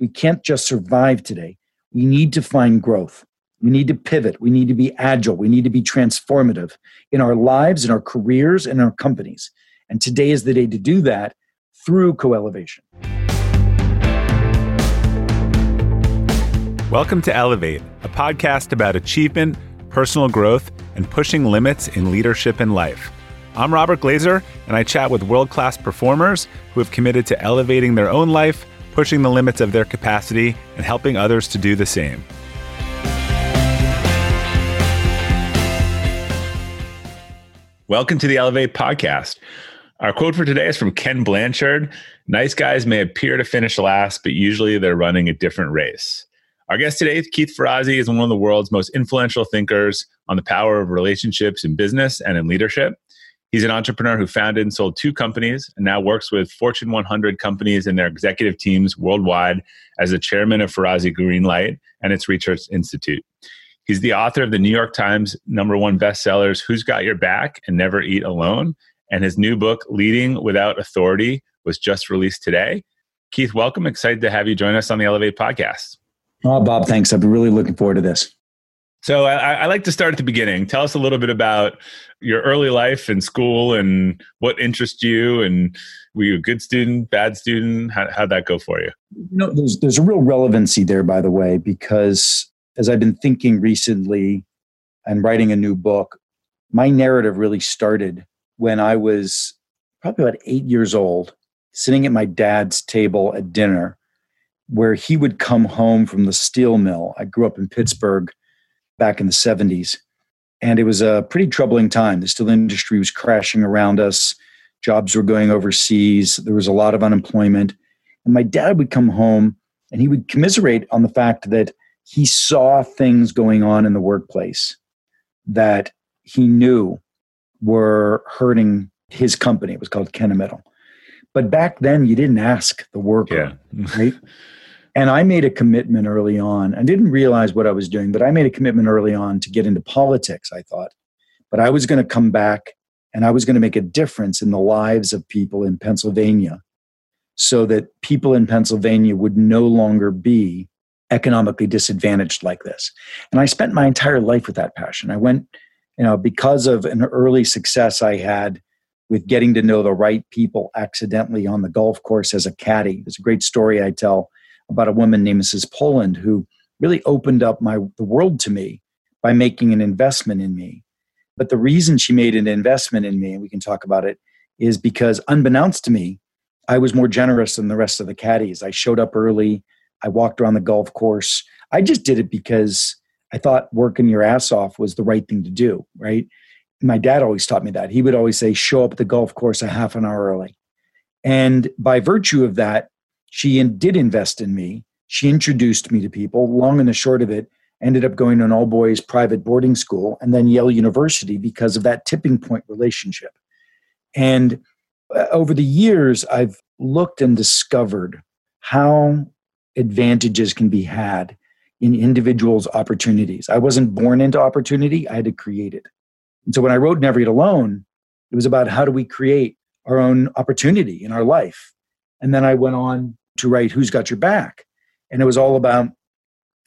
We can't just survive today. We need to find growth. We need to pivot. We need to be agile. We need to be transformative in our lives, in our careers, and our companies. And today is the day to do that through co elevation. Welcome to Elevate, a podcast about achievement, personal growth, and pushing limits in leadership and life. I'm Robert Glazer, and I chat with world class performers who have committed to elevating their own life, pushing the limits of their capacity, and helping others to do the same. Welcome to the Elevate podcast. Our quote for today is from Ken Blanchard Nice guys may appear to finish last, but usually they're running a different race. Our guest today, Keith Ferrazzi, is one of the world's most influential thinkers on the power of relationships in business and in leadership. He's an entrepreneur who founded and sold two companies and now works with Fortune 100 companies and their executive teams worldwide as the chairman of Ferrazzi Greenlight and its Research Institute. He's the author of the New York Times number one bestsellers, Who's Got Your Back and Never Eat Alone. And his new book, Leading Without Authority, was just released today. Keith, welcome. Excited to have you join us on the Elevate podcast. Oh, Bob, thanks. I've been really looking forward to this. So I, I, like to start at the beginning. Tell us a little bit about your early life in school and what interests you. And were you a good student, bad student? How, how'd that go for you? You know, there's there's a real relevancy there, by the way, because as I've been thinking recently and writing a new book, my narrative really started when I was probably about eight years old, sitting at my dad's table at dinner, where he would come home from the steel mill. I grew up in Pittsburgh back in the 70s. And it was a pretty troubling time. The steel industry was crashing around us, jobs were going overseas, there was a lot of unemployment. And my dad would come home and he would commiserate on the fact that he saw things going on in the workplace that he knew were hurting his company. It was called Kennametal. But back then, you didn't ask the worker, yeah. right? And I made a commitment early on. I didn't realize what I was doing, but I made a commitment early on to get into politics, I thought. But I was going to come back and I was going to make a difference in the lives of people in Pennsylvania so that people in Pennsylvania would no longer be economically disadvantaged like this. And I spent my entire life with that passion. I went, you know, because of an early success I had with getting to know the right people accidentally on the golf course as a caddy. There's a great story I tell about a woman named Mrs. Poland who really opened up my the world to me by making an investment in me. But the reason she made an investment in me, and we can talk about it, is because unbeknownst to me, I was more generous than the rest of the caddies. I showed up early. I walked around the golf course. I just did it because I thought working your ass off was the right thing to do, right? My dad always taught me that. He would always say, show up at the golf course a half an hour early. And by virtue of that, she did invest in me. She introduced me to people. Long and the short of it, ended up going to an all boys private boarding school and then Yale University because of that tipping point relationship. And uh, over the years, I've looked and discovered how advantages can be had in individuals' opportunities. I wasn't born into opportunity, I had to create it. And so when I wrote Never Eat Alone, it was about how do we create our own opportunity in our life. And then I went on to write Who's Got Your Back? And it was all about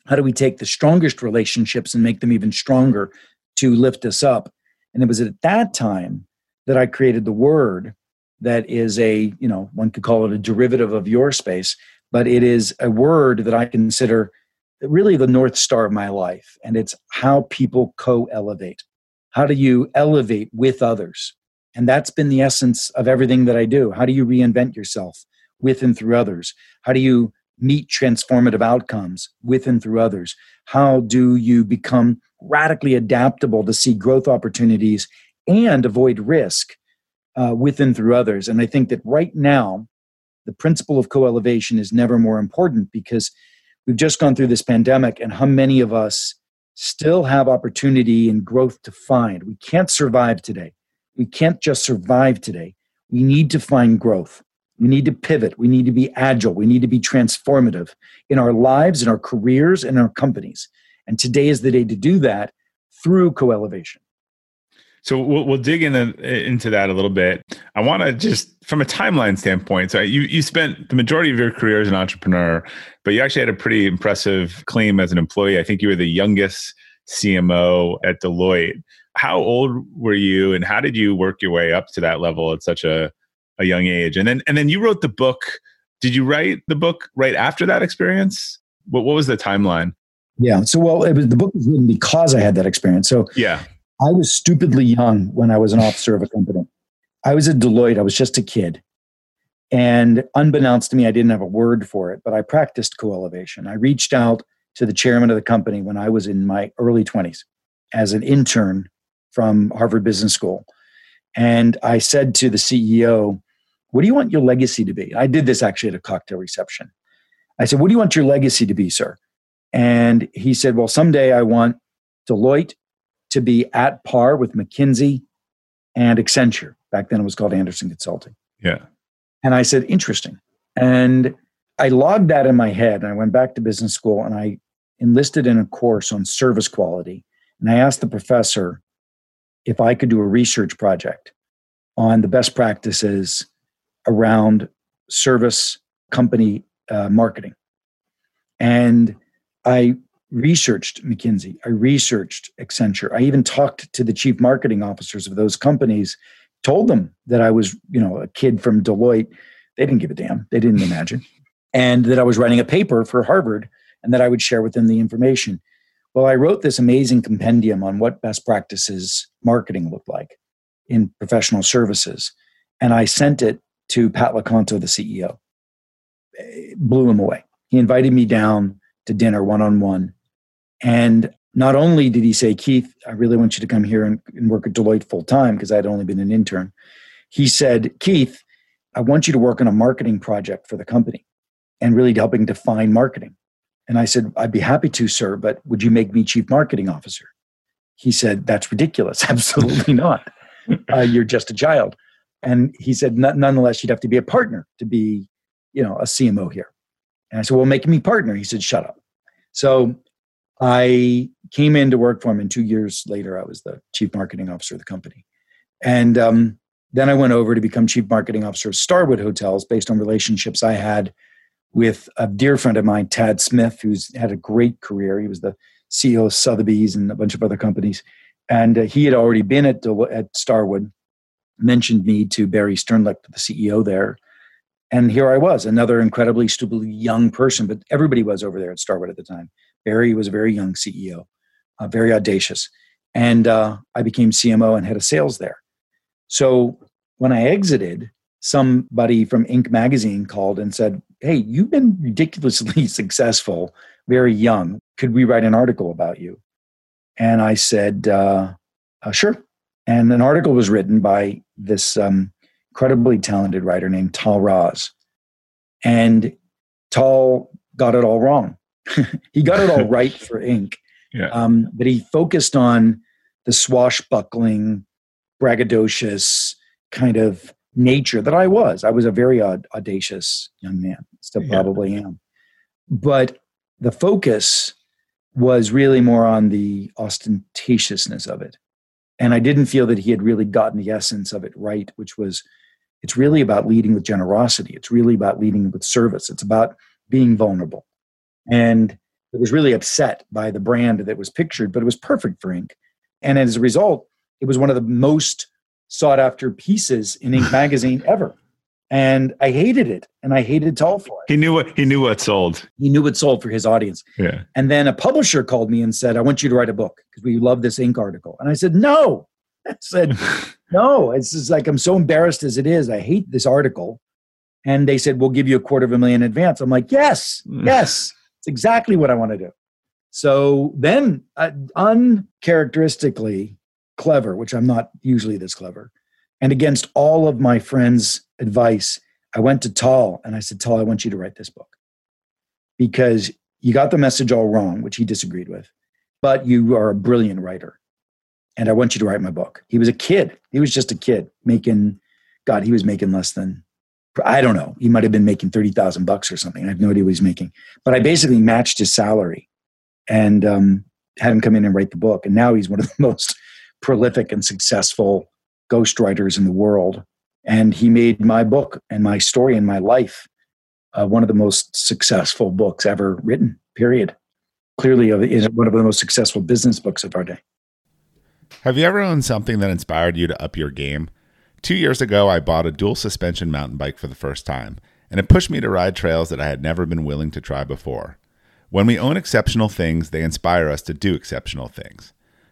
how do we take the strongest relationships and make them even stronger to lift us up. And it was at that time that I created the word that is a, you know, one could call it a derivative of your space, but it is a word that I consider really the North Star of my life. And it's how people co elevate. How do you elevate with others? And that's been the essence of everything that I do. How do you reinvent yourself? With and through others? How do you meet transformative outcomes with and through others? How do you become radically adaptable to see growth opportunities and avoid risk uh, with and through others? And I think that right now, the principle of co elevation is never more important because we've just gone through this pandemic, and how many of us still have opportunity and growth to find? We can't survive today. We can't just survive today. We need to find growth. We need to pivot. We need to be agile. We need to be transformative in our lives, in our careers, and our companies. And today is the day to do that through co elevation. So we'll, we'll dig in a, into that a little bit. I want to just from a timeline standpoint. So you you spent the majority of your career as an entrepreneur, but you actually had a pretty impressive claim as an employee. I think you were the youngest CMO at Deloitte. How old were you, and how did you work your way up to that level at such a a young age? And then and then you wrote the book. Did you write the book right after that experience? What what was the timeline? Yeah. So well, was, the book was written because I had that experience. So yeah, I was stupidly young when I was an officer of a company. I was at Deloitte. I was just a kid. And unbeknownst to me, I didn't have a word for it, but I practiced co elevation. I reached out to the chairman of the company when I was in my early 20s as an intern from Harvard Business School. And I said to the CEO, What do you want your legacy to be? I did this actually at a cocktail reception. I said, What do you want your legacy to be, sir? And he said, Well, someday I want Deloitte to be at par with McKinsey and Accenture. Back then it was called Andersen Consulting. Yeah. And I said, Interesting. And I logged that in my head and I went back to business school and I enlisted in a course on service quality. And I asked the professor if I could do a research project on the best practices around service company uh, marketing. And I researched McKinsey, I researched Accenture. I even talked to the chief marketing officers of those companies, told them that I was, you know, a kid from Deloitte. They didn't give a damn. They didn't imagine. And that I was writing a paper for Harvard and that I would share with them the information. Well, I wrote this amazing compendium on what best practices marketing looked like in professional services. And I sent it to Pat Loconto, the CEO. It blew him away. He invited me down to dinner one on one. And not only did he say, Keith, I really want you to come here and, and work at Deloitte full time because I'd only been an intern. He said, Keith, I want you to work on a marketing project for the company and really helping define marketing. And I said, I'd be happy to, sir, but would you make me chief marketing officer? He said, That's ridiculous. Absolutely not. Uh, you're just a child. And he said, Nonetheless, you'd have to be a partner to be, you know, a CMO here. And I said, Well, make me partner. He said, Shut up. So I came in to work for him, and two years later, I was the chief marketing officer of the company. And um, then I went over to become chief marketing officer of Starwood Hotels based on relationships I had with a dear friend of mine, Tad Smith, who's had a great career. He was the CEO of Sotheby's and a bunch of other companies. And uh, he had already been at, at Starwood, mentioned me to Barry Sternlicht, the CEO there. And here I was, another incredibly stupidly young person, but everybody was over there at Starwood at the time. Barry was a very young CEO, uh, very audacious. And uh, I became CMO and head of sales there. So when I exited, somebody from Inc. magazine called and said, Hey, you've been ridiculously successful, very young. Could we write an article about you? And I said, uh, uh, Sure. And an article was written by this um, incredibly talented writer named Tahl Raz. And Tahl got it all wrong. he got it all right for Inc, Yeah. Um, but he focused on the swashbuckling, braggadocious kind of nature that I was. I was a very audacious young man, still probably yeah. am. But the focus was really more on the ostentatiousness of it. And I didn't feel that he had really gotten the essence of it right, which was it's really about leading with generosity. It's really about leading with service. It's about being vulnerable. And it was really upset by the brand that was pictured, but it was perfect for Inc. And as a result, it was one of the most sought after pieces in Inc magazine ever. And I hated it, and I hated Tahl for it. He knew what he knew what sold. He knew what sold for his audience. Yeah. And then a publisher called me and said, "I want you to write a book because we love this Inc article." And I said, "No." I said, "No." It's just like I'm so embarrassed as it is. I hate this article. And they said, "We'll give you a quarter of a million advance." I'm like, "Yes, yes." It's exactly what I want to do. So then, uh, uncharacteristically clever, which I'm not usually this clever, and against all of my friends' advice, I went to Tahl and I said, Tahl, I want you to write this book because you got the message all wrong, which he disagreed with, but you are a brilliant writer. And I want you to write my book. He was a kid. He was just a kid making, God, he was making less than I don't know. He might have been making thirty thousand bucks or something. I have no idea what he's making. But I basically matched his salary, and um, had him come in and write the book. And now he's one of the most prolific and successful ghostwriters in the world. And he made my book and my story and my life uh, one of the most successful books ever written, period. Clearly, is one of the most successful business books of our day. Have you ever owned something that inspired you to up your game? Two years ago, I bought a dual suspension mountain bike for the first time, and it pushed me to ride trails that I had never been willing to try before. When we own exceptional things, they inspire us to do exceptional things.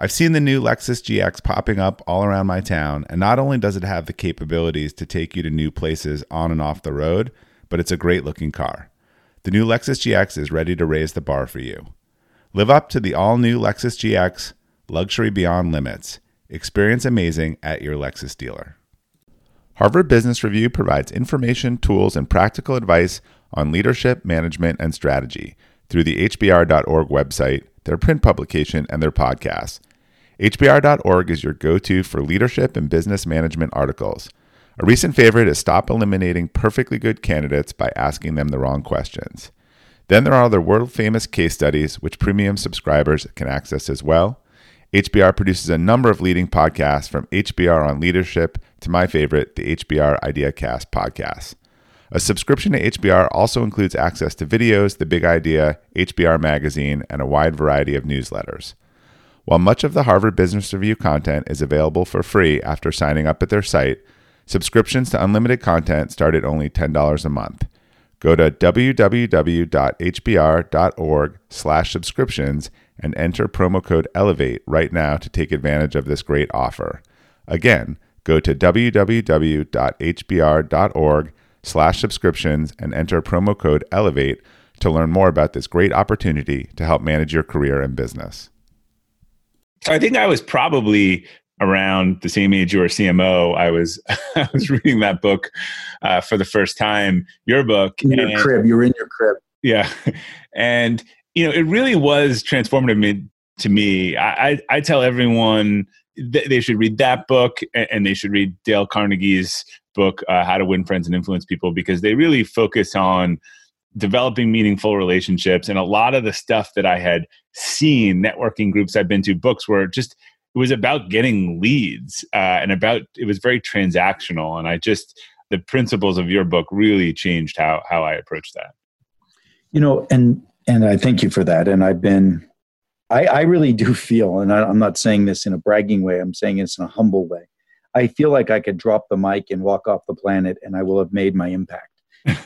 I've seen the new Lexus GX popping up all around my town, and not only does it have the capabilities to take you to new places on and off the road, but it's a great looking car. The new Lexus GX is ready to raise the bar for you. Live up to the all new Lexus GX, luxury beyond limits. Experience amazing at your Lexus dealer. Harvard Business Review provides information, tools, and practical advice on leadership, management, and strategy through the HBR.org website, their print publication, and their podcasts. HBR.org is your go to for leadership and business management articles. A recent favorite is Stop Eliminating Perfectly Good Candidates by Asking Them the Wrong Questions. Then there are the world famous case studies, which premium subscribers can access as well. HBR produces a number of leading podcasts from HBR on leadership to my favorite, the HBR IdeaCast podcast. A subscription to HBR also includes access to videos, the big idea, HBR magazine, and a wide variety of newsletters. While much of the Harvard Business Review content is available for free after signing up at their site, subscriptions to unlimited content start at only $10 a month. Go to www.hbr.org/subscriptions and enter promo code ELEVATE right now to take advantage of this great offer. Again, go to www.hbr.org/subscriptions and enter promo code ELEVATE to learn more about this great opportunity to help manage your career and business. I think I was probably around the same age you were CMO. I was I was reading that book uh, for the first time. Your book in your and, crib. You were in your crib. Yeah, and you know it really was transformative to me. I I, I tell everyone th- they should read that book and, and, they should read Dale Carnegie's book uh, How to Win Friends and Influence People because they really focus on developing meaningful relationships. And a lot of the stuff that I had seen networking groups I've been to books were just it was about getting leads uh, and about it was very transactional. And I just the principles of your book really changed how how I approach that. You know and and I thank you for that. And I've been I, I really do feel and I, I'm not saying this in a bragging way I'm saying this in a humble way. I feel like I could drop the mic and walk off the planet and I will have made my impact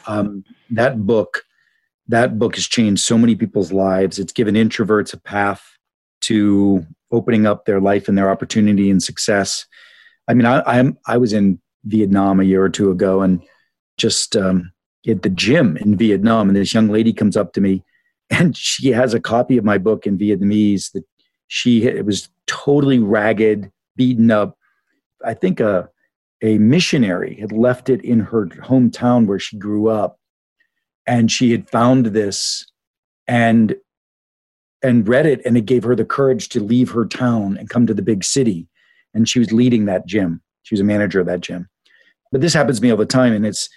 um, that book that book has changed so many people's lives. It's given introverts a path to opening up their life and their opportunity and success. I mean i i'm i was in vietnam a year or two ago and just um, at the gym in vietnam and this young lady comes up to me and she has a copy of my book in vietnamese that she it was totally ragged beaten up. I think a a missionary had left it in her hometown where she grew up. And she had found this and and read it and it gave her the courage to leave her town and come to the big city. And she was leading that gym. She was a manager of that gym. But this happens to me all the time and it's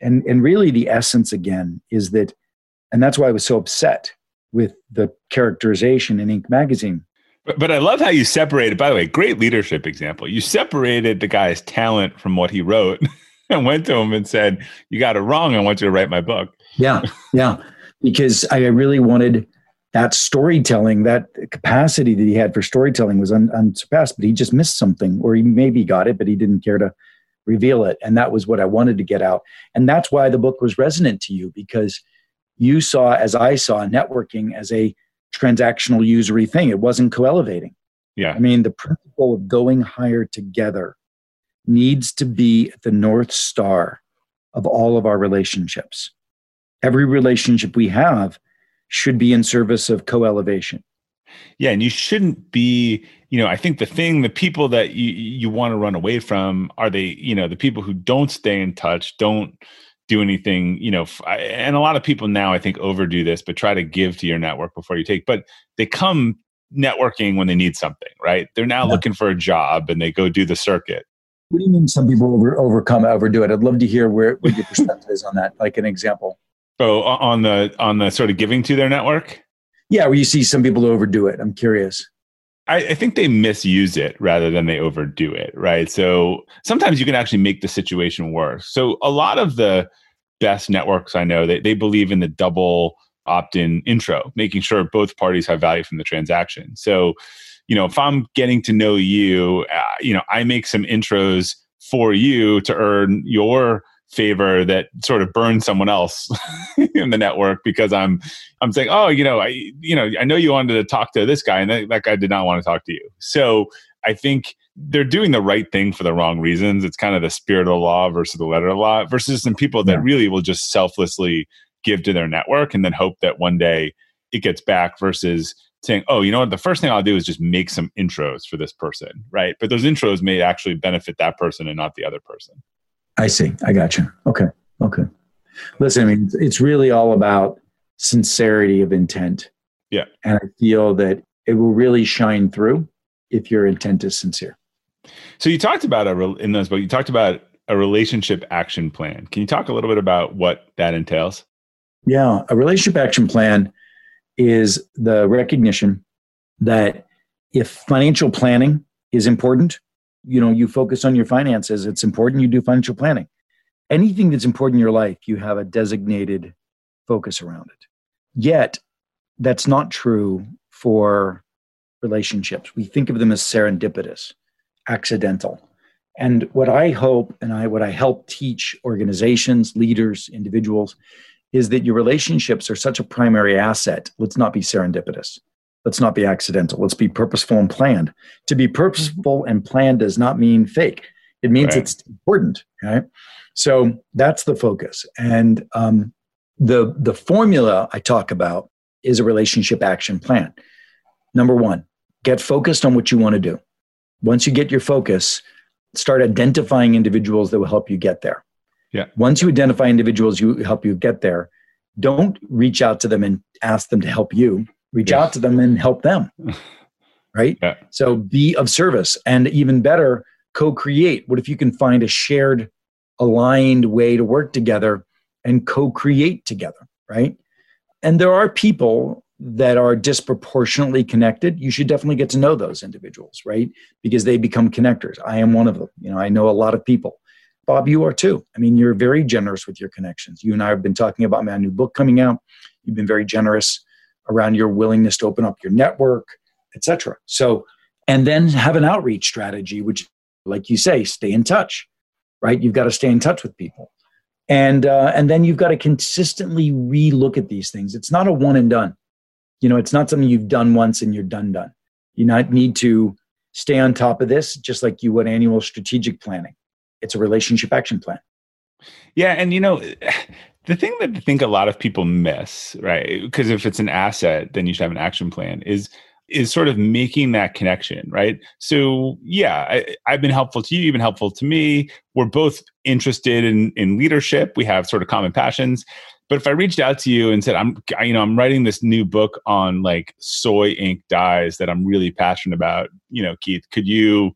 and and really the essence again is that and that's why i was so upset with the characterization in inc. magazine but, but I love how you separated, by the way, great leadership example. You separated the guy's talent from what he wrote and went to him and said, You got it wrong. I want you to write my book. Yeah. Yeah. because I really wanted that storytelling, that capacity that he had for storytelling was un, unsurpassed, but he just missed something, or he maybe got it, but he didn't care to reveal it. And that was what I wanted to get out. And that's why the book was resonant to you because you saw, as I saw, networking as a transactional usury thing. It wasn't co-elevating. Yeah. I mean, the principle of going higher together needs to be the north star of all of our relationships. Every relationship we have should be in service of co-elevation. Yeah, and you shouldn't be, you know, I think the thing, the people that you you want to run away from are they, you know, the people who don't stay in touch, don't do anything, you know, and a lot of people now I think overdo this, but try to give to your network before you take. But they come networking when they need something, right? They're now yeah. looking for a job and they go do the circuit. What do you mean some people over, overcome overdo it? I'd love to hear where what your perspective is on that, like an example. Oh, on the on the sort of giving to their network? Yeah, where you see some people overdo it. I'm curious. I, I, think they misuse it rather than they overdo it, right? So sometimes you can actually make the situation worse. So a lot of the best networks I know, they, they believe in the double opt-in intro, making sure both parties have value from the transaction. So, you know, if I'm getting to know you, uh, you know, I make some intros for you to earn your favor that sort of burns someone else in the network because I'm I'm saying, oh, you know, I you know, I know you wanted to talk to this guy, and that, that guy did not want to talk to you. So I think they're doing the right thing for the wrong reasons. It's kind of the spirit of the law versus the letter of the law versus some people that yeah. really will just selflessly give to their network and then hope that one day it gets back versus saying, oh, you know what, the first thing I'll do is just make some intros for this person, right? But those intros may actually benefit that person and not the other person. I see. I got you. Okay. Okay. Listen, I mean, it's really all about sincerity of intent. Yeah. And I feel that it will really shine through if your intent is sincere. So you talked about a in those but you talked about a relationship action plan. Can you talk a little bit about what that entails? Yeah, a relationship action plan is the recognition that if financial planning is important, you know you focus on your finances it's important you do financial planning. Anything that's important in your life you have a designated focus around it. Yet that's not true for relationships. We think of them as serendipitous accidental. And what i hope and i what i help teach organizations leaders individuals is that your relationships are such a primary asset. Let's not be serendipitous Let's not be accidental. Let's be purposeful and planned. To be purposeful and planned does not mean fake. It means right. it's important, right? So that's the focus. And um, the the formula I talk about is a relationship action plan. Number one, get focused on what you want to do. Once you get your focus, start identifying individuals that will help you get there. Yeah. Once you identify individuals who help you get there, don't reach out to them and ask them to help you reach out to them and help them right? Yeah. so be of service. And even better co-create. What if you can find a shared aligned way to work together and co-create together right? And there are people that are disproportionately connected. You should definitely get to know those individuals right? Because they become connectors. I am one of them. You know i know a lot of people. Bob you are too. I mean you're very generous with your connections. You and i have been talking about my new book coming out. You've been very generous around your willingness to open up your network, etc. So, and then have an outreach strategy, which, like you say, stay in touch, right? You've got to stay in touch with people, and uh, and then you've got to consistently relook at these things. It's not a one and done. You know, it's not something you've done once and you're done done. You not need to stay on top of this, just like you would annual strategic planning. It's a relationship action plan. Yeah, and you know, the thing that I think a lot of people miss, right? Because if it's an asset, then you should have an action plan. Is is sort of making that connection, right? So yeah, I, have been helpful to you, you've been helpful to me. We're both interested in in leadership. We have sort of common passions. But if I reached out to you and said, I'm you know, I'm writing this new book on like soy ink dyes that I'm really passionate about, you know, Keith, could you,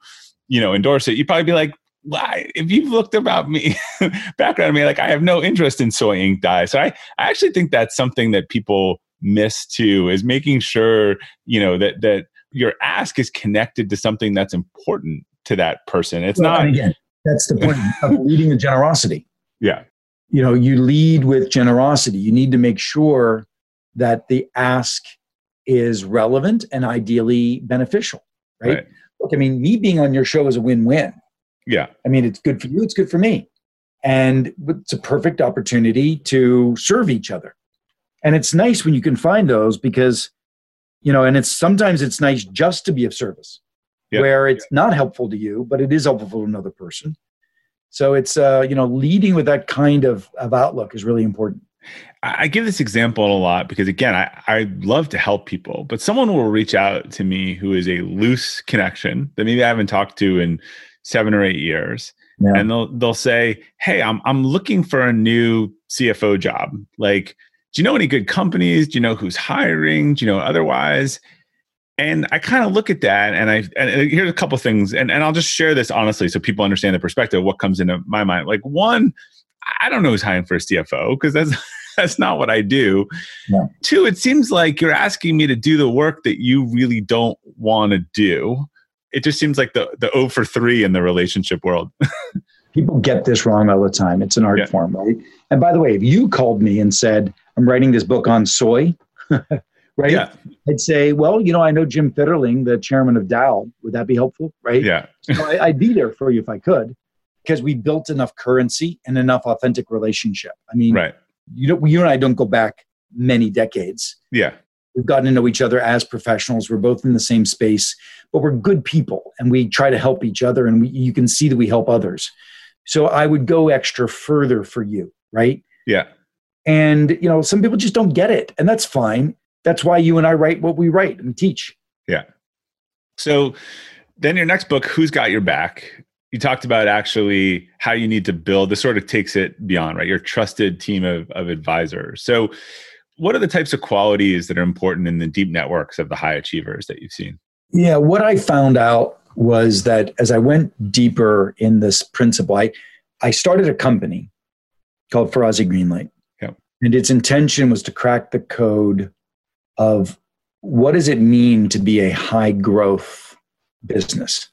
you know, endorse it? You'd probably be like, if you've looked about me background me like i have no interest in soy ink dye. So I, I actually think that's something that people miss too is making sure you know that that your ask is connected to something that's important to that person. It's well, not again that's the point of leading with generosity. Yeah. You know you lead with generosity. You need to make sure that the ask is relevant and ideally beneficial right, right. look i mean me being on your show is a win-win yeah. I mean, it's good for you, it's good for me. And it's a perfect opportunity to serve each other. And it's nice when you can find those because, you know, and it's sometimes it's nice just to be of service yeah. where it's not helpful to you, but it is helpful to another person. So it's, uh, you know, leading with that kind of, of outlook is really important. I give this example a lot because again, I, I love to help people, but someone will reach out to me who is a loose connection that maybe I haven't talked to in seven or eight years. Yeah. And they'll they'll say, Hey, I'm I'm looking for a new CFO job. Like, do you know any good companies? Do you know who's hiring? Do you know otherwise? And I kind of look at that and I and here's a couple things, and, and I'll just share this honestly so people understand the perspective of what comes into my mind. Like one, I don't know who's hiring for a CFO because that's that's not what I do. Two, it seems like you're asking me to do the work that you really don't want to do. It just seems like the the O for three in the relationship world. People get this wrong all the time. It's an art yeah. form, right? And by the way, if you called me and said, I'm writing this book on soy, right? Yeah. I'd say, well, you know, I know Jim Fitterling, the chairman of Dow. Would that be helpful? Right? Yeah. so I, I'd be there for you if I could because we built enough currency and enough authentic relationship. I mean, right you know, you and I don't go back many decades. Yeah. We've gotten to know each other as professionals. We're both in the same space, but we're good people and we try to help each other and we, you can see that we help others. So I would go extra further for you, right? Yeah. And, you know, some people just don't get it and that's fine. That's why you and I write what we write and teach. Yeah. So then your next book, Who's Got Your Back? you talked about actually how you need to build this sort of takes it beyond right your trusted team of, of advisors so what are the types of qualities that are important in the deep networks of the high achievers that you've seen yeah what i found out was that as i went deeper in this principle i, I started a company called Ferrazzi Greenlight yep. and its intention was to crack the code of what does it mean to be a high growth business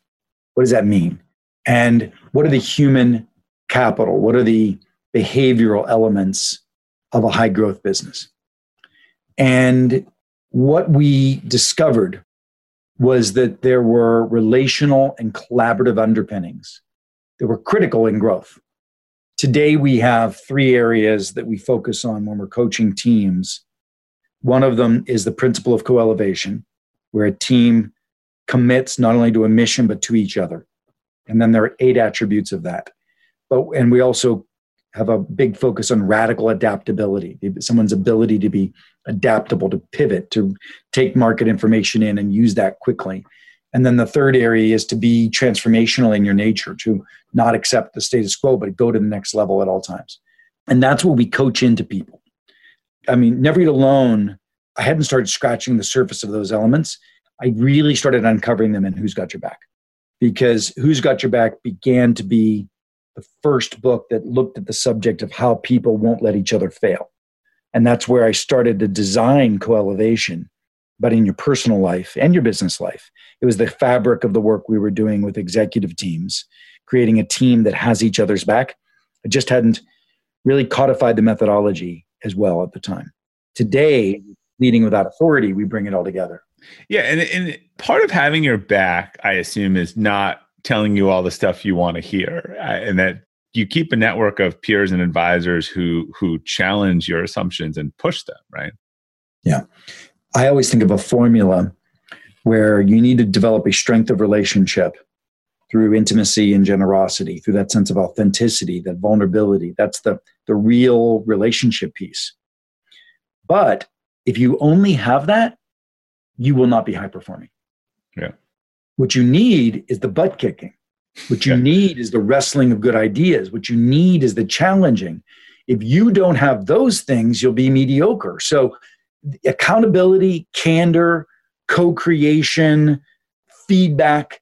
what does that mean and what are the human capital? What are the behavioral elements of a high growth business? And what we discovered was that there were relational and collaborative underpinnings that were critical in growth. Today, we have three areas that we focus on when we're coaching teams. One of them is the principle of co elevation, where a team commits not only to a mission, but to each other. And then there are eight attributes of that. But and we also have a big focus on radical adaptability, someone's ability to be adaptable, to pivot, to take market information in and use that quickly. And then the third area is to be transformational in your nature, to not accept the status quo, but go to the next level at all times. And that's what we coach into people. I mean, Never Eat Alone, I hadn't started scratching the surface of those elements. I really started uncovering them in Who's Got Your Back because Who's Got Your Back began to be the first book that looked at the subject of how people won't let each other fail. And that's where I started to design co elevation, but in your personal life and your business life. It was the fabric of the work we were doing with executive teams, creating a team that has each other's back. I just hadn't really codified the methodology as well at the time. Today, leading without authority, we bring it all together. Yeah, and and part of having your back, I assume, is not telling you all the stuff you want to hear, uh, and that you keep a network of peers and advisors who who challenge your assumptions and push them, right? Yeah, I always think of a formula where you need to develop a strength of relationship through intimacy and generosity, through that sense of authenticity, that vulnerability. That's the the real relationship piece. But if you only have that, you will not be high performing. Yeah. What you need is the butt kicking. What you yeah. need is the wrestling of good ideas. What you need is the challenging. If you don't have those things, you'll be mediocre. So, accountability, candor, co creation, feedback,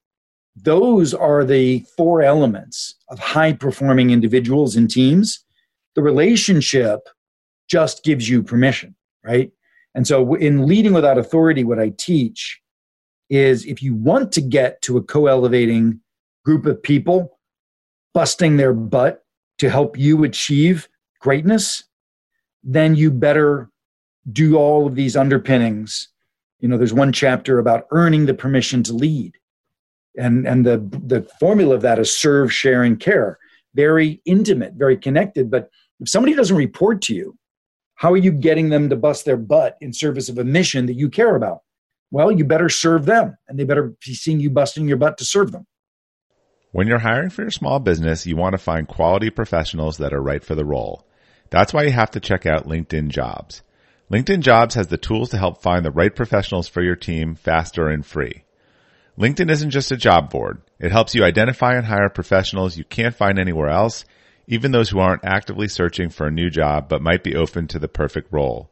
those are the four elements of high performing individuals and teams. The relationship just gives you permission, right? And so, in leading without authority, what I teach is if you want to get to a co elevating group of people, busting their butt to help you achieve greatness, then you better do all of these underpinnings. You know, there's one chapter about earning the permission to lead. And, and the, the formula of that is serve, share, and care. Very intimate, very connected. But if somebody doesn't report to you, how are you getting them to bust their butt in service of a mission that you care about? Well, you better serve them, and they better be seeing you busting your butt to serve them. When you're hiring for your small business, you want to find quality professionals that are right for the role. That's why you have to check out LinkedIn Jobs. LinkedIn Jobs has the tools to help find the right professionals for your team faster and free. LinkedIn isn't just a job board. It helps you identify and hire professionals you can't find anywhere else, even those who aren't actively searching for a new job but might be open to the perfect role.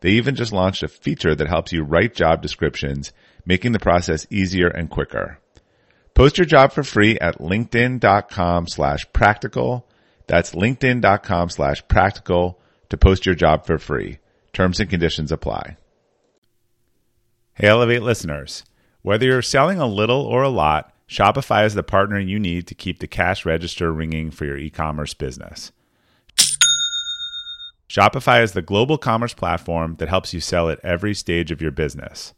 They even just launched a feature that helps you write job descriptions, making the process easier and quicker. Post your job for free at linkedin.com slash practical. That's linkedin.com slash practical to post your job for free. Terms and conditions apply. Hey, Elevate listeners. Whether you're selling a little or a lot, Shopify is the partner you need to keep the cash register ringing for your e commerce business. Shopify is the global commerce platform that helps you sell at every stage of your business.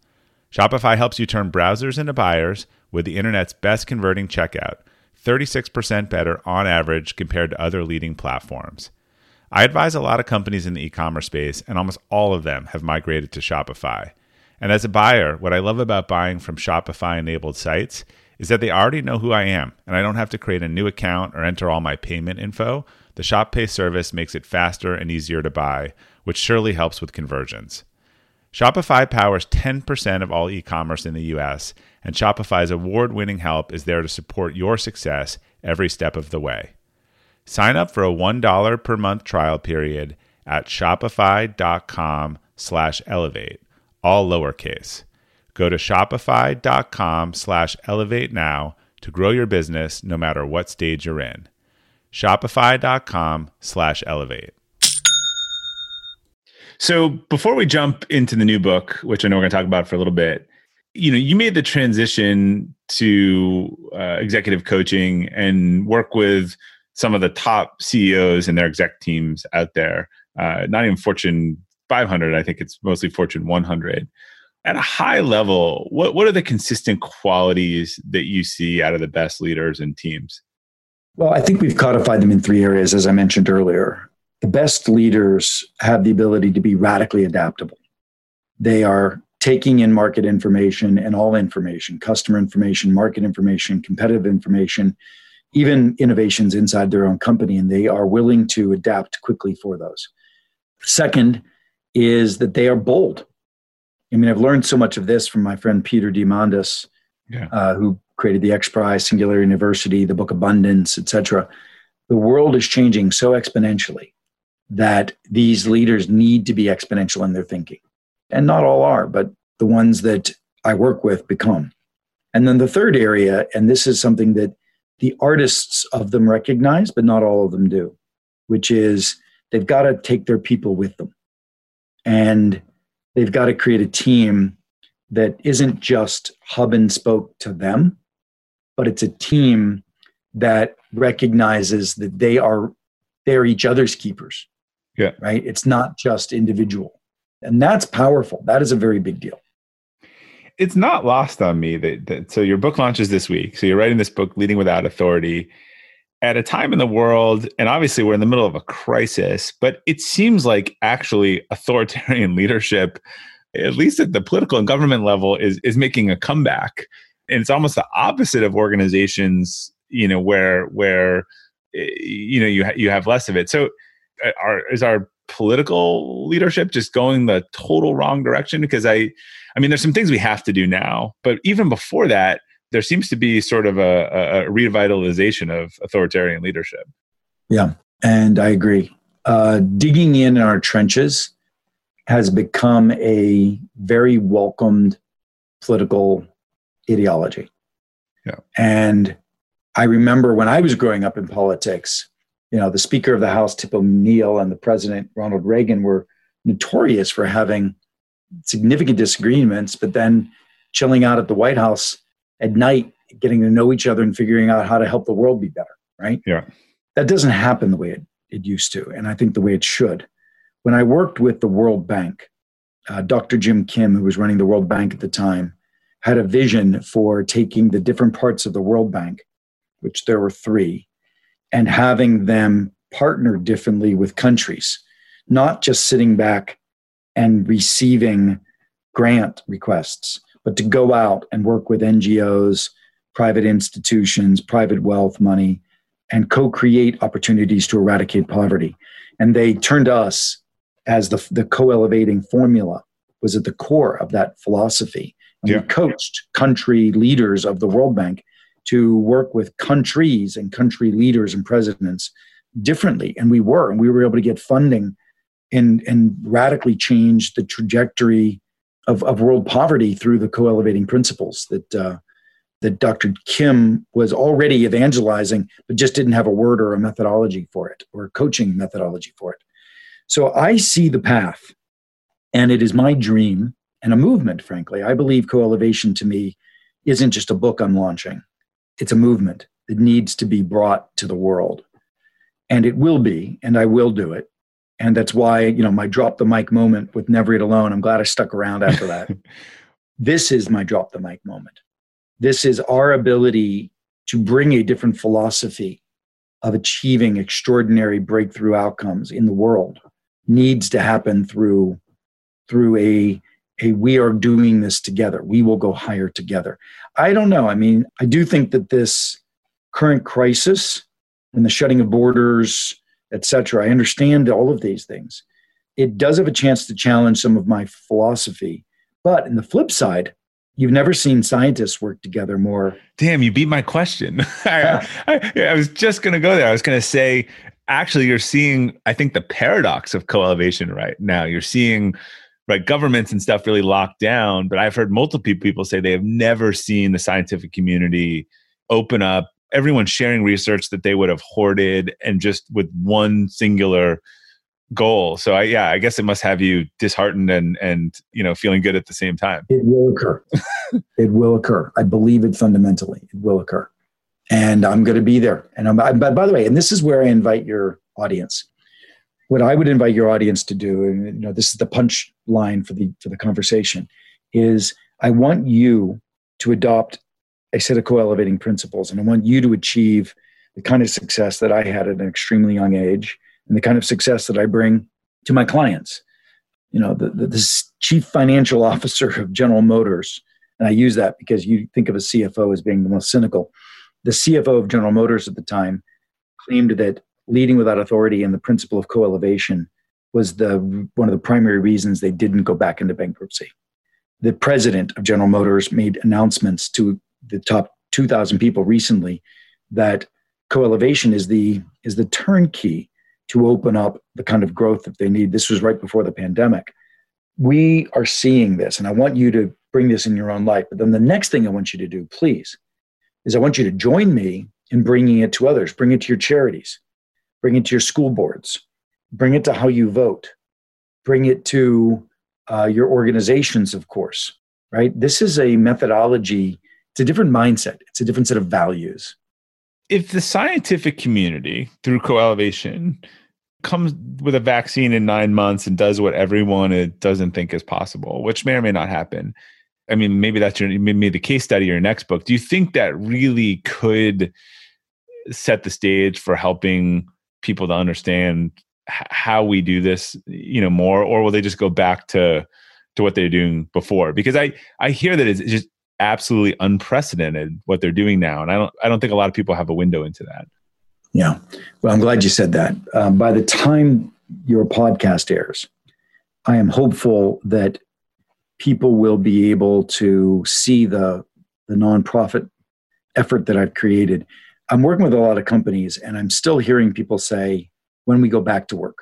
Shopify helps you turn browsers into buyers with the internet's best converting checkout, 36% better on average compared to other leading platforms. I advise a lot of companies in the e commerce space, and almost all of them have migrated to Shopify. And as a buyer, what I love about buying from Shopify enabled sites is that they already know who I am, and I don't have to create a new account or enter all my payment info. The Shop Pay service makes it faster and easier to buy, which surely helps with conversions. Shopify powers 10% of all e commerce in the US, and Shopify's award winning help is there to support your success every step of the way. Sign up for a $1 per month trial period at shopify.com slash elevate all lowercase. Go to shopify.com slash elevate now to grow your business no matter what stage you're in. Shopify.com slash elevate. So before we jump into the new book, which I know we're going to talk about for a little bit, you know, you made the transition to uh, executive coaching and work with some of the top CEOs and their exec teams out there. Uh, not even Fortune 500. I think it's mostly Fortune 100. At a high level, what, what are the consistent qualities that you see out of the best leaders and teams? Well, I think we've codified them in three areas, as I mentioned earlier. The best leaders have the ability to be radically adaptable. They are taking in market information and all information customer information, market information, competitive information, even innovations inside their own company, and they are willing to adapt quickly for those. Second, is that they are bold. I mean, I've learned so much of this from my friend Peter Diamandis, yeah. uh, who created the X Prize, Singularity University, the book Abundance, etc. The world is changing so exponentially that these leaders need to be exponential in their thinking. And not all are, but the ones that I work with become. And then the third area, and this is something that the artists of them recognize, but not all of them do, which is they've got to take their people with them and they've got to create a team that isn't just hub and spoke to them but it's a team that recognizes that they are they're each other's keepers. Yeah. Right? It's not just individual. And that's powerful. That is a very big deal. It's not lost on me that, that so your book launches this week. So you're writing this book leading without authority. At a time in the world, and obviously we're in the middle of a crisis, but it seems like actually authoritarian leadership, at least at the political and government level, is is making a comeback. And it's almost the opposite of organizations, you know, where where eh, you know you ha- you have less of it. So, are, is our political leadership just going the total wrong direction? Because I, I mean, there's some things we have to do now, but even before that, there seems to be sort of a, a revitalization of authoritarian leadership. Yeah, and I agree. Uh, digging in our trenches has become a very welcomed political ideology. Yeah. And I remember when I was growing up in politics, you know, the Speaker of the House, Tip O'Neill, and the President, Ronald Reagan, were notorious for having significant disagreements, but then chilling out at the White House at night getting to know each other and figuring out how to help the world be better right yeah that doesn't happen the way it, it used to and i think the way it should when I worked with the World Bank, uh, Dr. Jim Kim, who was running the World Bank at the time, had a vision for taking the different parts of the World Bank, which there were three, and having them partner differently with countries, not just sitting back and receiving grant requests, but to go out and work with NGOs, private institutions, private wealth money, and co create opportunities to eradicate poverty. And they turned to us as the, the co elevating formula was at the core of that philosophy. Yeah. we coached country leaders of the World Bank to work with countries and country leaders and presidents differently. And we were, and we were able to get funding and, and radically change the trajectory of, of world poverty through the co-elevating principles that uh, that Dr. Kim was already evangelizing, but just didn't have a word or a methodology for it or a coaching methodology for it. So I see the path, and it is my dream and a movement, frankly. I believe co elevation to me isn't just a book I'm launching, it's a movement that needs to be brought to the world. And it will be, and I will do it. And that's why, you know, my drop the mic moment with Never Eat Alone, I'm glad I stuck around after that. this is my drop the mic moment. This is our ability to bring a different philosophy of achieving extraordinary breakthrough outcomes in the world needs to happen through through a a we are doing this together. We will go higher together. I don't know. I mean, I do think that this current crisis and the shutting of borders, etc. I understand all of these things. It does have a chance to challenge some of my philosophy. But in the flip side, you've never seen scientists work together more. Damn, you beat my question. I, I, I was just going to go there. I was going to say, actually, you're seeing, I think, the paradox of co elevation right now. You're seeing right governments and stuff really locked down but i've heard multiple people say they have never seen the scientific community open up. Everyone sharing research that they would have hoarded and just with one singular goal. So i yeah i guess it must have you disheartened and and you know feeling good at the same time. It will occur. It will occur. I believe it fundamentally. It will occur. And i'm going to be there. And i'm but by the way and this is where i invite your audience what I would invite your audience to do, and you know, this is the punch line for the for the conversation, is I want you to adopt a set of co-elevating principles, and I want you to achieve the kind of success that I had at an extremely young age, and the kind of success that I bring to my clients. You know, the, the this chief financial officer of General Motors, and I use that because you think of a CFO as being the most cynical. The CFO of General Motors at the time claimed that leading without authority and the principle of co-elevation was the one of the primary reasons they didn't go back into bankruptcy. The president of General Motors made announcements to the top 2,000 people recently that co-elevation is the is the turnkey to open up the kind of growth that they need. This was right before the pandemic. We are seeing this, and I want you to bring this in your own life. But then the next thing I want you to do, please, is I want you to join me in bringing it to others. Bring it to your charities bring it to your school boards, bring it to how you vote, bring it to uh, your organizations, of course, right? This is a methodology, it's a different mindset, it's a different set of values. If the scientific community, through co elevation, comes with a vaccine in nine months and does what everyone doesn't think is possible, which may or may not happen. I mean, maybe that's your maybe the case study or your next book. Do you think that really could set the stage for helping people to understand h- how we do this you know more or will they just go back to to what they're doing before? Because i i hear that it's just absolutely unprecedented what they're doing now and i don't i don't think a lot of people have a window into that. Yeah. Well i'm glad you said that. Um, by the time your podcast airs i am hopeful that people will be able to see the the nonprofit effort that i've created I'm working with a lot of companies and I'm still hearing people say, when we go back to work.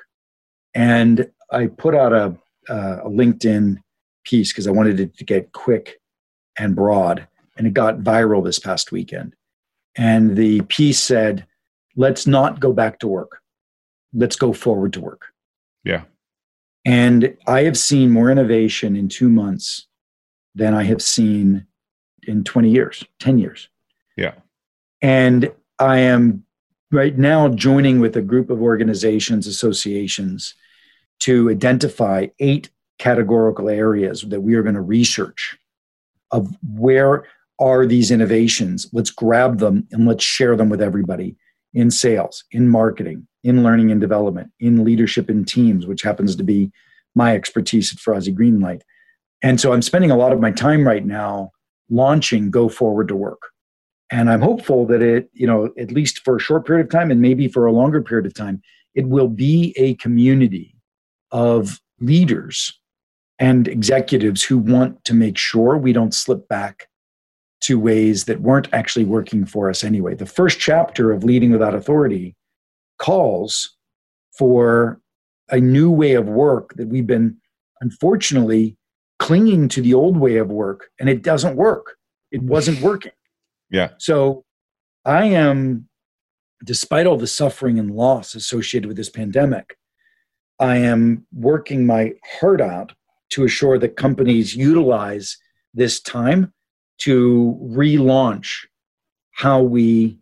And I put out a, a LinkedIn piece because I wanted it to get quick and broad. And it got viral this past weekend. And the piece said, let's not go back to work. Let's go forward to work. Yeah. And I have seen more innovation in two months than I have seen in 20 years, 10 years. Yeah. And I am right now joining with a group of organizations, associations to identify eight categorical areas that we are going to research of where are these innovations. Let's grab them and let's share them with everybody in sales, in marketing, in learning and development, in leadership in teams, which happens to be my expertise at Ferrazzi Greenlight. And so I'm spending a lot of my time right now launching Go Forward to Work. And I'm hopeful that it, you know, at least for a short period of time and maybe for a longer period of time, it will be a community of leaders and executives who want to make sure we don't slip back to ways that weren't actually working for us anyway. The first chapter of Leading Without Authority calls for a new way of work that we've been unfortunately clinging to the old way of work and it doesn't work. It wasn't working. Yeah. So I am, despite all the suffering and loss associated with this pandemic, I am working my heart out to assure that companies utilize this time to relaunch how we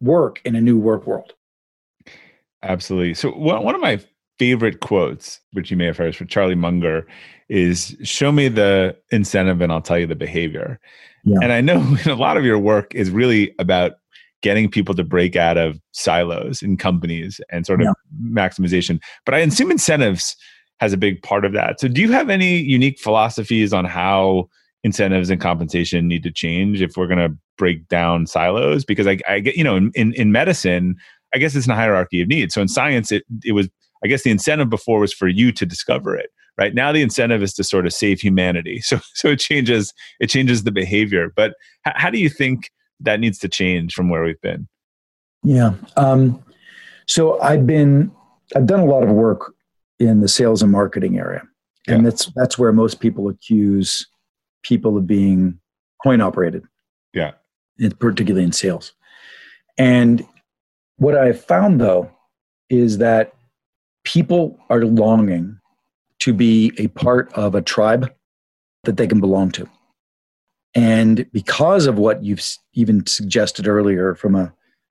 work in a new work world. Absolutely. So one of my favorite quotes, which you may have heard from Charlie Munger, is show me the incentive and I'll tell you the behavior. Yeah. And I know a lot of your work is really about getting people to break out of silos in companies and sort of yeah. maximization. But I assume incentives has a big part of that. So do you have any unique philosophies on how incentives and compensation need to change if we're going to break down silos? Because I, I get, you know, in, in, in medicine, I guess it's a hierarchy of needs. So in science, it, it was, I guess the incentive before was for you to discover it right? Now the incentive is to sort of save humanity. So so it changes it changes the behavior. But h- how do you think that needs to change from where we've been? Yeah um, so i've been i've done a lot of work in the sales and marketing area. And yeah. that's that's where most people accuse people of being coin operated. Yeah. Particularly in sales. And what i've found though is that people are longing to be a part of a tribe that they can belong to. And because of what you've even suggested earlier from a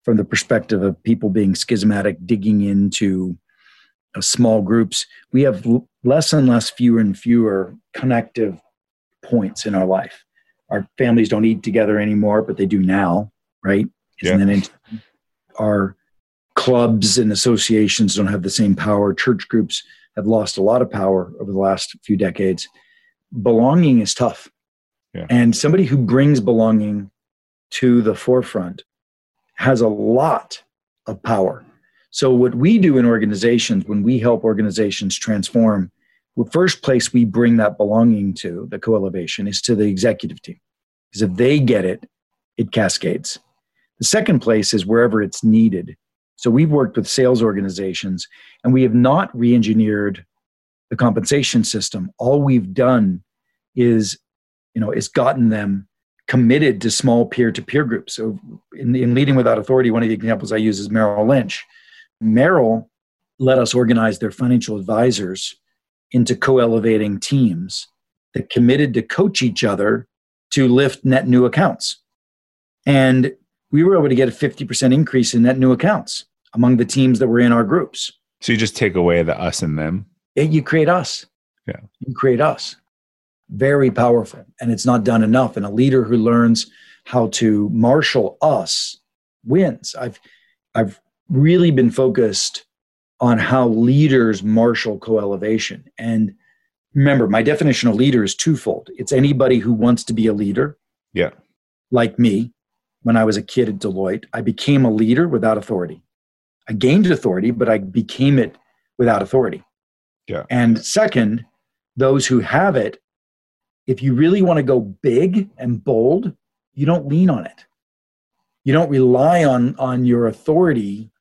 from the perspective of people being schismatic, digging into uh, small groups, we have l- less and less, fewer and fewer connective points in our life. Our families don't eat together anymore, but they do now, right? Isn't yeah. that Our clubs and associations don't have the same power. Church groups have lost a lot of power over the last few decades. Belonging is tough. Yeah. And somebody who brings belonging to the forefront has a lot of power. So, what we do in organizations when we help organizations transform, the first place we bring that belonging to, the co elevation, is to the executive team. Because if they get it, it cascades. The second place is wherever it's needed. So we've worked with sales organizations and we have not re engineered the compensation system. All we've done is, you know, is gotten them committed to small peer to peer groups. So in, in Leading Without Authority, one of the examples I use is Merrill Lynch. Merrill let us organize their financial advisors into co elevating teams that committed to coach each other to lift net new accounts. And we were able to get a 50% increase in net new accounts among the teams that were in our groups. So you just take away the us and them. It, you create us. Yeah. You create us. Very powerful. And it's not done enough. And a leader who learns how to marshal us wins. I've I've really been focused on how leaders marshal co-elevation. And remember, my definition of leader is twofold. It's anybody who wants to be a leader. Yeah. Like me, when I was a kid at Deloitte, I became a leader without authority. I gained authority, but I became it without authority. Yeah. And second, those who have it, if you really want to go big and bold, you don't lean on it. You don't rely on, on your authority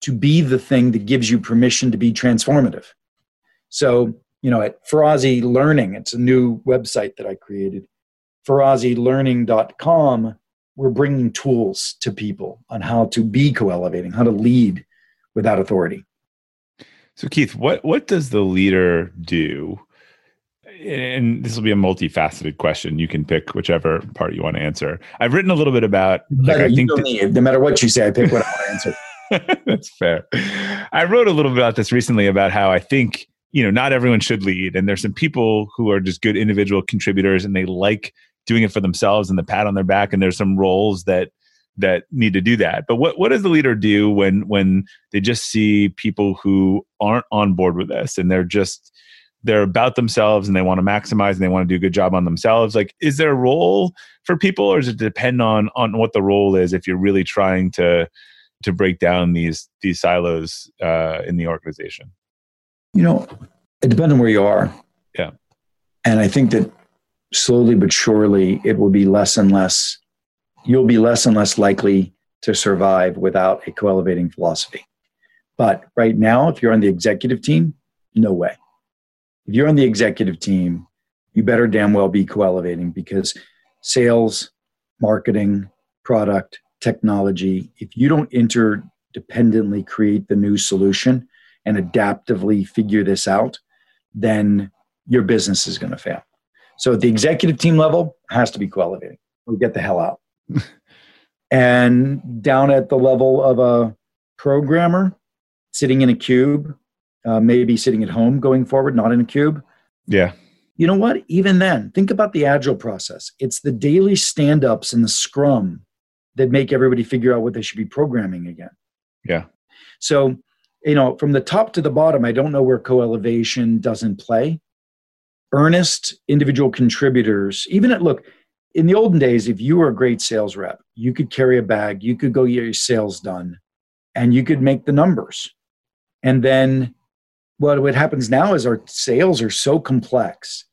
to be the thing that gives you permission to be transformative. So, you know, at Ferrazzi Learning, it's a new website that I created, ferrazzilearning.com we're bringing tools to people on how to be co-elevating, how to lead without authority. So Keith, what what does the leader do? And this will be a multifaceted question. You can pick whichever part you want to answer. I've written a little bit about. Like, I think that, no matter what you say, I pick what I want to answer. That's fair. I wrote a little bit about this recently about how I think you know not everyone should lead and there's some people who are just good individual contributors and they like doing it for themselves and the pat on their back and there's some roles that that need to do that. But what what does the leader do when when they just see people who aren't on board with this and they're just they're about themselves and they want to maximize and they want to do a good job on themselves? Like is there a role for people or does it depend on on what the role is if you're really trying to to break down these these silos uh, in the organization? You know it depends on where you are. Yeah. And i think that slowly but surely it will be less and less you'll be less and less likely to survive without a co-elevating philosophy but right now if you're on the executive team no way if you're on the executive team you better damn well be co-elevating because sales marketing product technology if you don't interdependently create the new solution and adaptively figure this out then your business is going to fail so at the executive team level, has to be co-elevating. We get the hell out. and down at the level of a programmer, sitting in a cube, uh, maybe sitting at home going forward, not in a cube. Yeah. You know what? Even then, think about the agile process. It's the daily stand ups and the scrum that make everybody figure out what they should be programming again. Yeah. So, you know, from the top to the bottom, I don't know where co elevation doesn't play earnest individual contributors, even at look, in the olden days, if you were a great sales rep, you could carry a bag, you could go get your sales done, and you could make the numbers. And then what, what happens now is our sales are so complex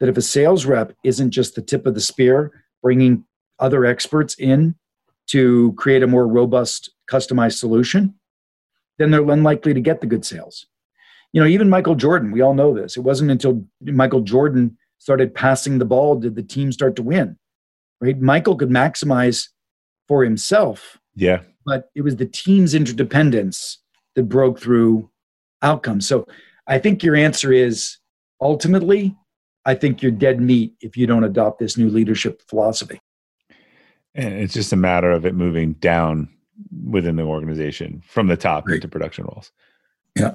that if a sales rep isn't just the tip of the spear, bringing other experts in to create a more robust, customized solution, then they're unlikely to get the good sales you know, even Michael Jordan, we all know this. It wasn't until Michael Jordan started passing the ball did the team start to win. Right? Michael could maximize for himself. Yeah. But it was the team's interdependence that broke through outcomes. So I think your answer is ultimately, I think you're dead meat if you don't adopt this new leadership philosophy. And it's just a matter of it moving down within the organization from the top right. into production roles. Yeah.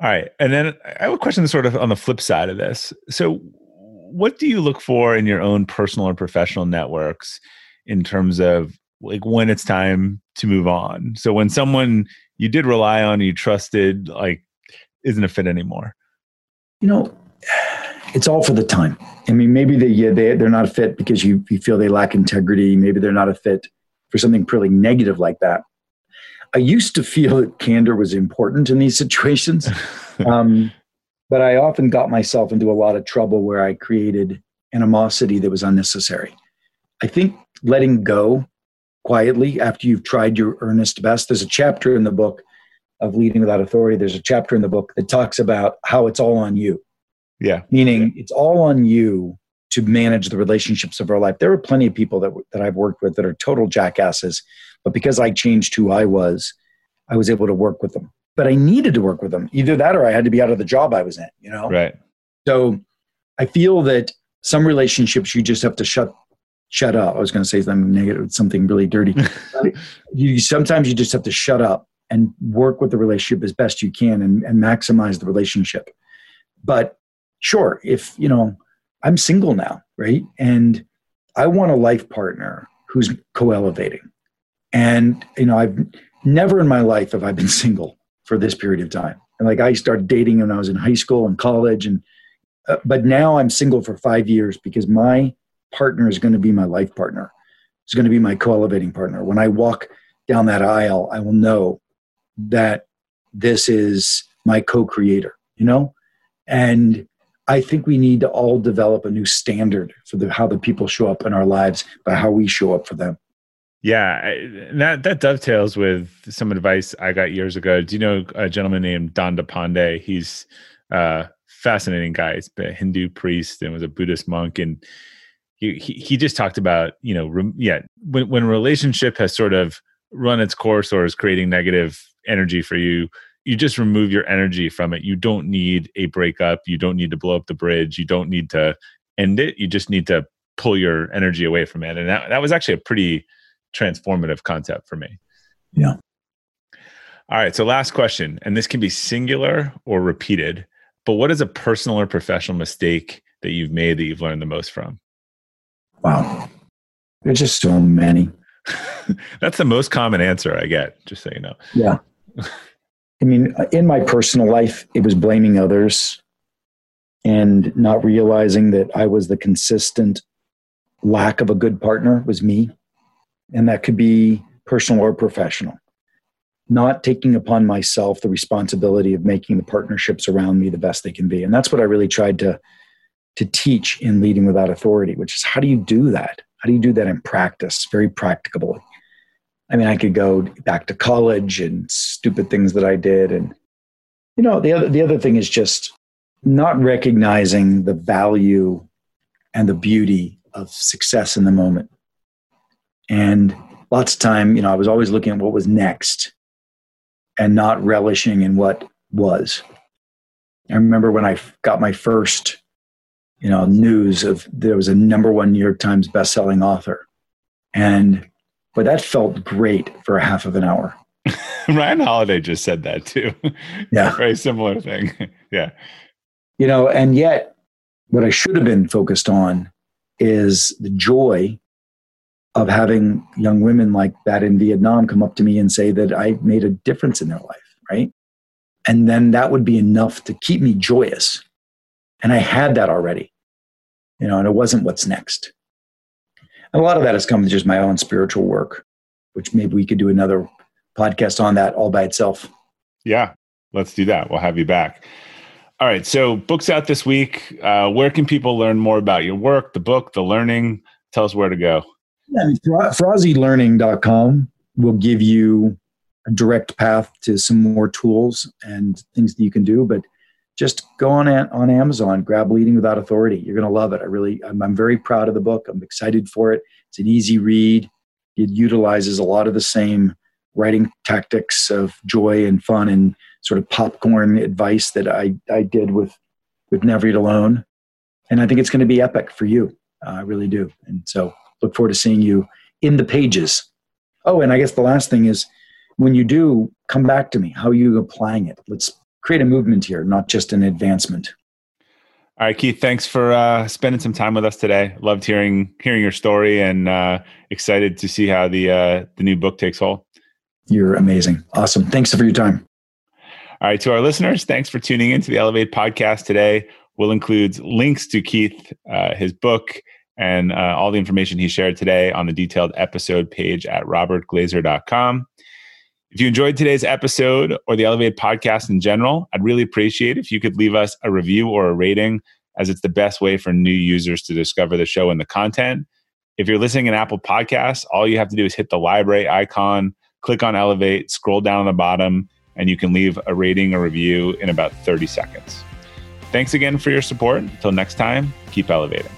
All right. And then I have a question sort of on the flip side of this. So, what do you look for in your own personal or professional networks in terms of like when it's time to move on? So, when someone you did rely on, you trusted, like, isn't a fit anymore? You know, it's all for the time. I mean, maybe they, yeah, they, they're not a fit because you, you feel they lack integrity. Maybe they're not a fit for something pretty negative like that. I used to feel that candor was important in these situations. Um, but I often got myself into a lot of trouble where I created animosity that was unnecessary. I think letting go quietly after you've tried your earnest best. There's a chapter in the book of Leading Without Authority. There's a chapter in the book that talks about how it's all on you. Yeah. Meaning it's all on you to manage the relationships of our life. There are plenty of people that, that I've worked with that are total jackasses but because I changed who I was, I was able to work with them. But I needed to work with them. Either that or I had to be out of the job I was in, you know? Right. So I feel that some relationships you just have to shut shut up. I was going to say something negative, something really dirty. you sometimes you just have to shut up and work with the relationship as best you can and, and maximize the relationship. But sure, if you know, I'm single now, right? And I want a life partner who's co-elevating. And, you know, I've never in my life have I been single for this period of time. And like I started dating when I was in high school and college. And, uh, but now I'm single for five years because my partner is going to be my life partner. It's going to be my co elevating partner. When I walk down that aisle, I will know that this is my co creator, you know? And I think we need to all develop a new standard for the, how the people show up in our lives by how we show up for them. Yeah, that that dovetails with some advice I got years ago. Do you know a gentleman named Don Depande? He's a fascinating guy. He's a Hindu priest and was a Buddhist monk, and he he, he just talked about you know re, yeah when when a relationship has sort of run its course or is creating negative energy for you, you just remove your energy from it. You don't need a breakup. You don't need to blow up the bridge. You don't need to end it. You just need to pull your energy away from it. And that that was actually a pretty transformative concept for me. Yeah. All right. So, last question, and this can be singular or repeated. but what is a personal or professional mistake that you've made that you've learned the most from? Wow. There's just so many. That's the most common answer I get, just so you know. Yeah. I mean, in my personal life, it was blaming others and not realizing that I was the consistent lack of a good partner was me. And that could be personal or professional. Not taking upon myself the responsibility of making the partnerships around me the best they can be. And that's what I really tried to, to teach in Leading Without Authority, which is how do you do that? How do you do that in practice, very practicably? I mean, I could go back to college and stupid things that I did. And, you know, the other, the other thing is just not recognizing the value and the beauty of success in the moment. And lots of time, you know, I was always looking at what was next and not relishing in what was. I remember when I got my first, you know, news of there was a number one New York Times best-selling author, and but that felt great for a half of an hour. Ryan Holiday just said that too. Yeah, very similar thing. yeah, you know, and yet what I should have been focused on is the joy of having young women like that in Vietnam come up to me and say that I made a difference in their life, right? And then that would be enough to keep me joyous. And I had that already, you know, and it wasn't what's next. And a lot of that has come just my own spiritual work, which maybe we could do another podcast on that all by itself. Yeah, let's do that. We'll have you back. All right. So, books out this week. Uh, where can people learn more about your work, the book, the learning? Tell us where to go. Yeah, FerrazziLearning.com will give you a direct path to some more tools and things that you can do. But just go on on Amazon, grab Leading Without Authority. You're going to love it. I really, I'm, I'm very proud of the book. I'm excited for it. It's an easy read. It utilizes a lot of the same writing tactics of joy and fun and sort of popcorn advice that I, I did with, with Never Eat Alone. And I think it's going to be epic for you. Uh, I really do. And so look forward to seeing you in the pages. Oh, and I guess the last thing is when you do, come back to me. How are you applying it? Let's create a movement here, not just an advancement. All right, Keith. Thanks for uh, spending some time with us today. Loved hearing hearing your story, and uh, excited to see how the uh, the new book takes hold. You're amazing. Awesome. Thanks for your time. All right, to our listeners, thanks for tuning in to the Elevate podcast today. We'll include links to Keith, uh, his book, and uh, all the information he shared today on the detailed episode page at robertglazer.com. If you enjoyed today's episode or the Elevate podcast in general, I'd really appreciate if you could leave us a review or a rating, as it's the best way for new users to discover the show and the content. If you're listening in Apple Podcasts, all you have to do is hit the library icon, click on Elevate, scroll down on the bottom, and you can leave a rating or review in about 30 seconds. Thanks again for your support. Until next time, keep elevating.